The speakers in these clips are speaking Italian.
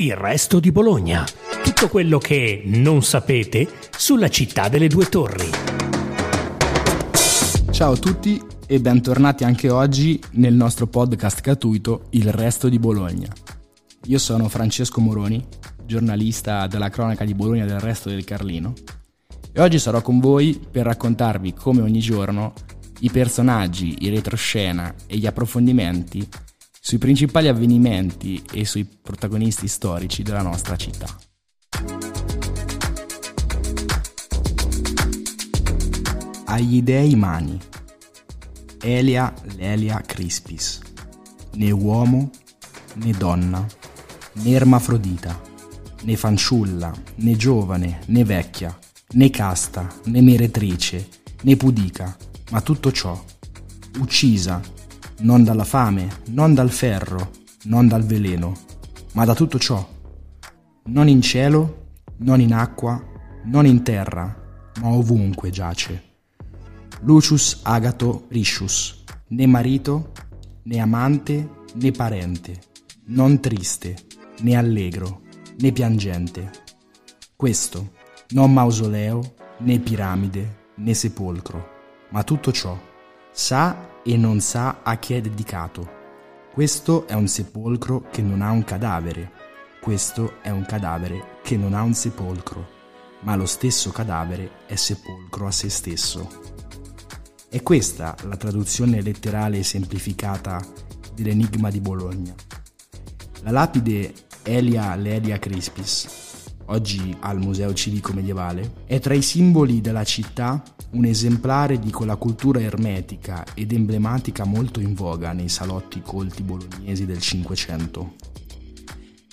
Il resto di Bologna. Tutto quello che non sapete sulla città delle due torri. Ciao a tutti e bentornati anche oggi nel nostro podcast gratuito Il resto di Bologna. Io sono Francesco Moroni, giornalista della cronaca di Bologna del resto del Carlino e oggi sarò con voi per raccontarvi come ogni giorno i personaggi, i retroscena e gli approfondimenti sui principali avvenimenti e sui protagonisti storici della nostra città. Agli dei mani. Elia Lelia Crispis. Né uomo, né donna, né ermafrodita, né fanciulla, né giovane, né vecchia, né casta, né meretrice, né pudica, ma tutto ciò, uccisa non dalla fame, non dal ferro, non dal veleno, ma da tutto ciò. Non in cielo, non in acqua, non in terra, ma ovunque giace. Lucius Agato Ricius, né marito, né amante, né parente, non triste, né allegro, né piangente. Questo, non mausoleo, né piramide, né sepolcro, ma tutto ciò sa e non sa a chi è dedicato. Questo è un sepolcro che non ha un cadavere. Questo è un cadavere che non ha un sepolcro, ma lo stesso cadavere è sepolcro a se stesso. È questa la traduzione letterale semplificata dell'enigma di Bologna. La lapide Elia Lelia Crispis, oggi al Museo Civico Medievale, è tra i simboli della città un esemplare di quella cultura ermetica ed emblematica molto in voga nei salotti colti bolognesi del Cinquecento.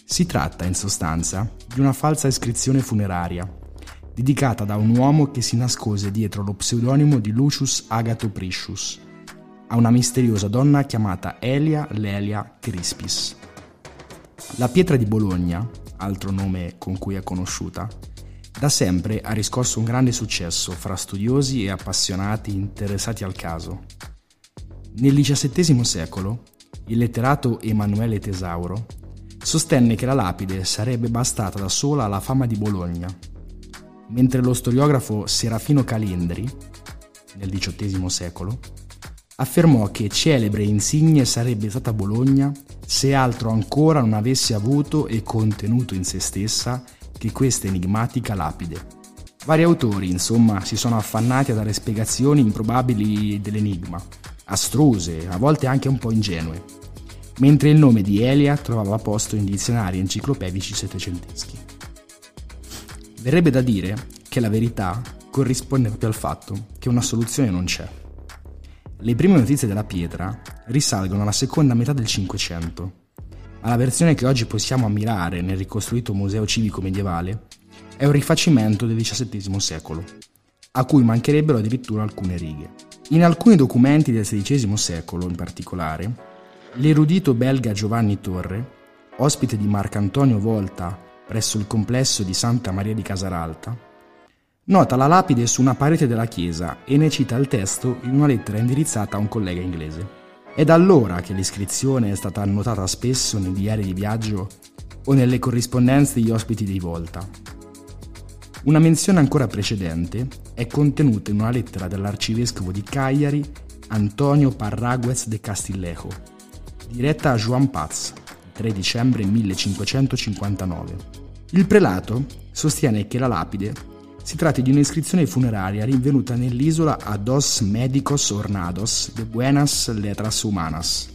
Si tratta, in sostanza, di una falsa iscrizione funeraria, dedicata da un uomo che si nascose dietro lo pseudonimo di Lucius Agato Priscius, a una misteriosa donna chiamata Elia Lelia Crispis. La pietra di Bologna, altro nome con cui è conosciuta, da sempre ha riscosso un grande successo fra studiosi e appassionati interessati al caso. Nel XVII secolo, il letterato Emanuele Tesauro sostenne che la lapide sarebbe bastata da sola alla fama di Bologna, mentre lo storiografo Serafino Calendri, nel XVIII secolo, affermò che celebre e insigne sarebbe stata Bologna se altro ancora non avesse avuto e contenuto in se stessa che questa enigmatica lapide. Vari autori, insomma, si sono affannati a dare spiegazioni improbabili dell'enigma, astruse, a volte anche un po' ingenue, mentre il nome di Elia trovava posto in dizionari enciclopedici settecenteschi. Verrebbe da dire che la verità corrisponde proprio al fatto che una soluzione non c'è. Le prime notizie della pietra risalgono alla seconda metà del Cinquecento ma la versione che oggi possiamo ammirare nel ricostruito museo civico medievale è un rifacimento del XVII secolo, a cui mancherebbero addirittura alcune righe. In alcuni documenti del XVI secolo, in particolare, l'erudito belga Giovanni Torre, ospite di Marcantonio Volta presso il complesso di Santa Maria di Casaralta, nota la lapide su una parete della chiesa e ne cita il testo in una lettera indirizzata a un collega inglese. È da allora che l'iscrizione è stata annotata spesso nei diari di viaggio o nelle corrispondenze degli ospiti di Volta. Una menzione ancora precedente è contenuta in una lettera dell'arcivescovo di Cagliari Antonio Parraguez de Castillejo, diretta a Juan Paz, il 3 dicembre 1559. Il prelato sostiene che la lapide si tratti di un'iscrizione funeraria rinvenuta nell'isola a Dos Médicos Ornados de Buenas Letras Humanas.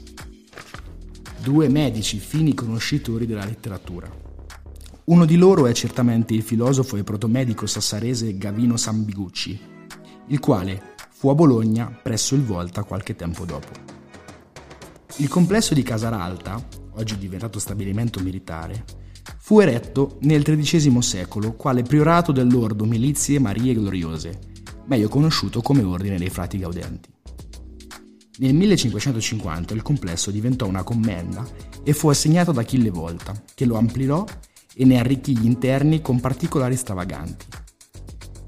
Due medici fini conoscitori della letteratura. Uno di loro è certamente il filosofo e protomedico sassarese Gavino Sambigucci, il quale fu a Bologna presso il Volta qualche tempo dopo. Il complesso di Casaralta, oggi diventato stabilimento militare, Fu eretto nel XIII secolo quale priorato dell'ordo Milizie Marie Gloriose, meglio conosciuto come Ordine dei Frati Gaudenti. Nel 1550 il complesso diventò una commenda e fu assegnato ad Achille Volta, che lo ampliò e ne arricchì gli interni con particolari stravaganti.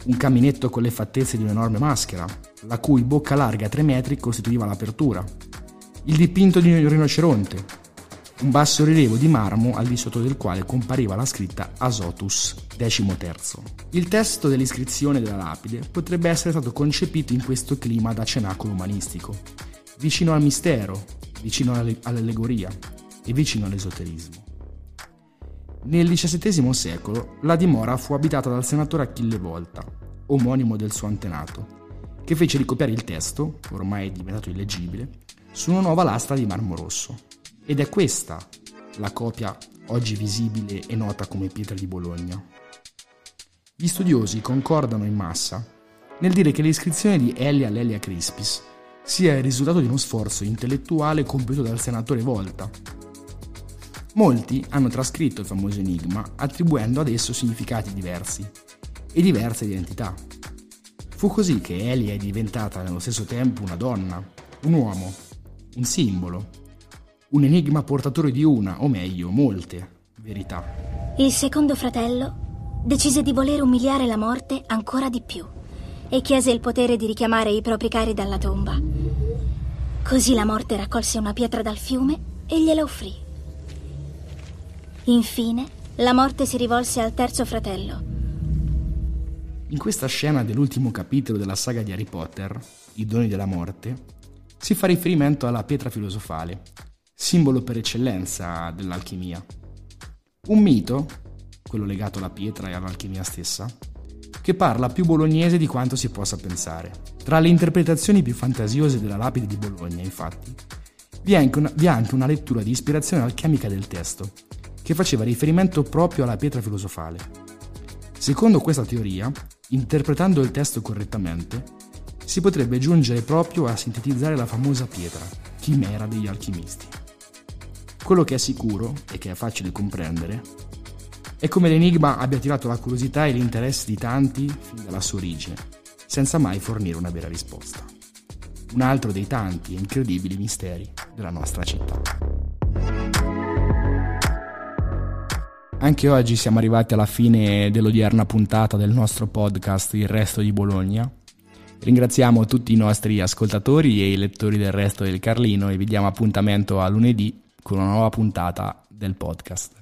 Un caminetto con le fattezze di un'enorme maschera, la cui bocca larga 3 metri costituiva l'apertura, il dipinto di un rinoceronte, un basso rilievo di marmo al di sotto del quale compariva la scritta Asotus XIII. Il testo dell'iscrizione della lapide potrebbe essere stato concepito in questo clima da cenacolo umanistico, vicino al mistero, vicino all'allegoria e vicino all'esoterismo. Nel XVII secolo la dimora fu abitata dal senatore Achille Volta, omonimo del suo antenato, che fece ricopiare il testo, ormai diventato illeggibile, su una nuova lastra di marmo rosso. Ed è questa la copia oggi visibile e nota come pietra di Bologna. Gli studiosi concordano in massa nel dire che l'iscrizione di Elia Lelia Crispis sia il risultato di uno sforzo intellettuale compiuto dal senatore Volta, Molti hanno trascritto il famoso enigma attribuendo ad esso significati diversi e diverse identità. Fu così che Elia è diventata nello stesso tempo una donna, un uomo, un simbolo, un enigma portatore di una, o meglio, molte, verità. Il secondo fratello decise di voler umiliare la morte ancora di più e chiese il potere di richiamare i propri cari dalla tomba. Così la morte raccolse una pietra dal fiume e gliela offrì. Infine, la morte si rivolse al terzo fratello. In questa scena dell'ultimo capitolo della saga di Harry Potter, I doni della morte, si fa riferimento alla pietra filosofale, simbolo per eccellenza dell'alchimia. Un mito, quello legato alla pietra e all'alchimia stessa, che parla più bolognese di quanto si possa pensare. Tra le interpretazioni più fantasiose della lapide di Bologna, infatti, vi è anche una, vi è anche una lettura di ispirazione alchemica del testo, che faceva riferimento proprio alla pietra filosofale. Secondo questa teoria, interpretando il testo correttamente, si potrebbe giungere proprio a sintetizzare la famosa pietra, chimera degli alchimisti. Quello che è sicuro e che è facile comprendere è come l'enigma abbia attirato la curiosità e l'interesse di tanti fin dalla sua origine, senza mai fornire una vera risposta. Un altro dei tanti e incredibili misteri della nostra città. Anche oggi siamo arrivati alla fine dell'odierna puntata del nostro podcast Il Resto di Bologna. Ringraziamo tutti i nostri ascoltatori e i lettori del Resto del Carlino e vi diamo appuntamento a lunedì con una nuova puntata del podcast.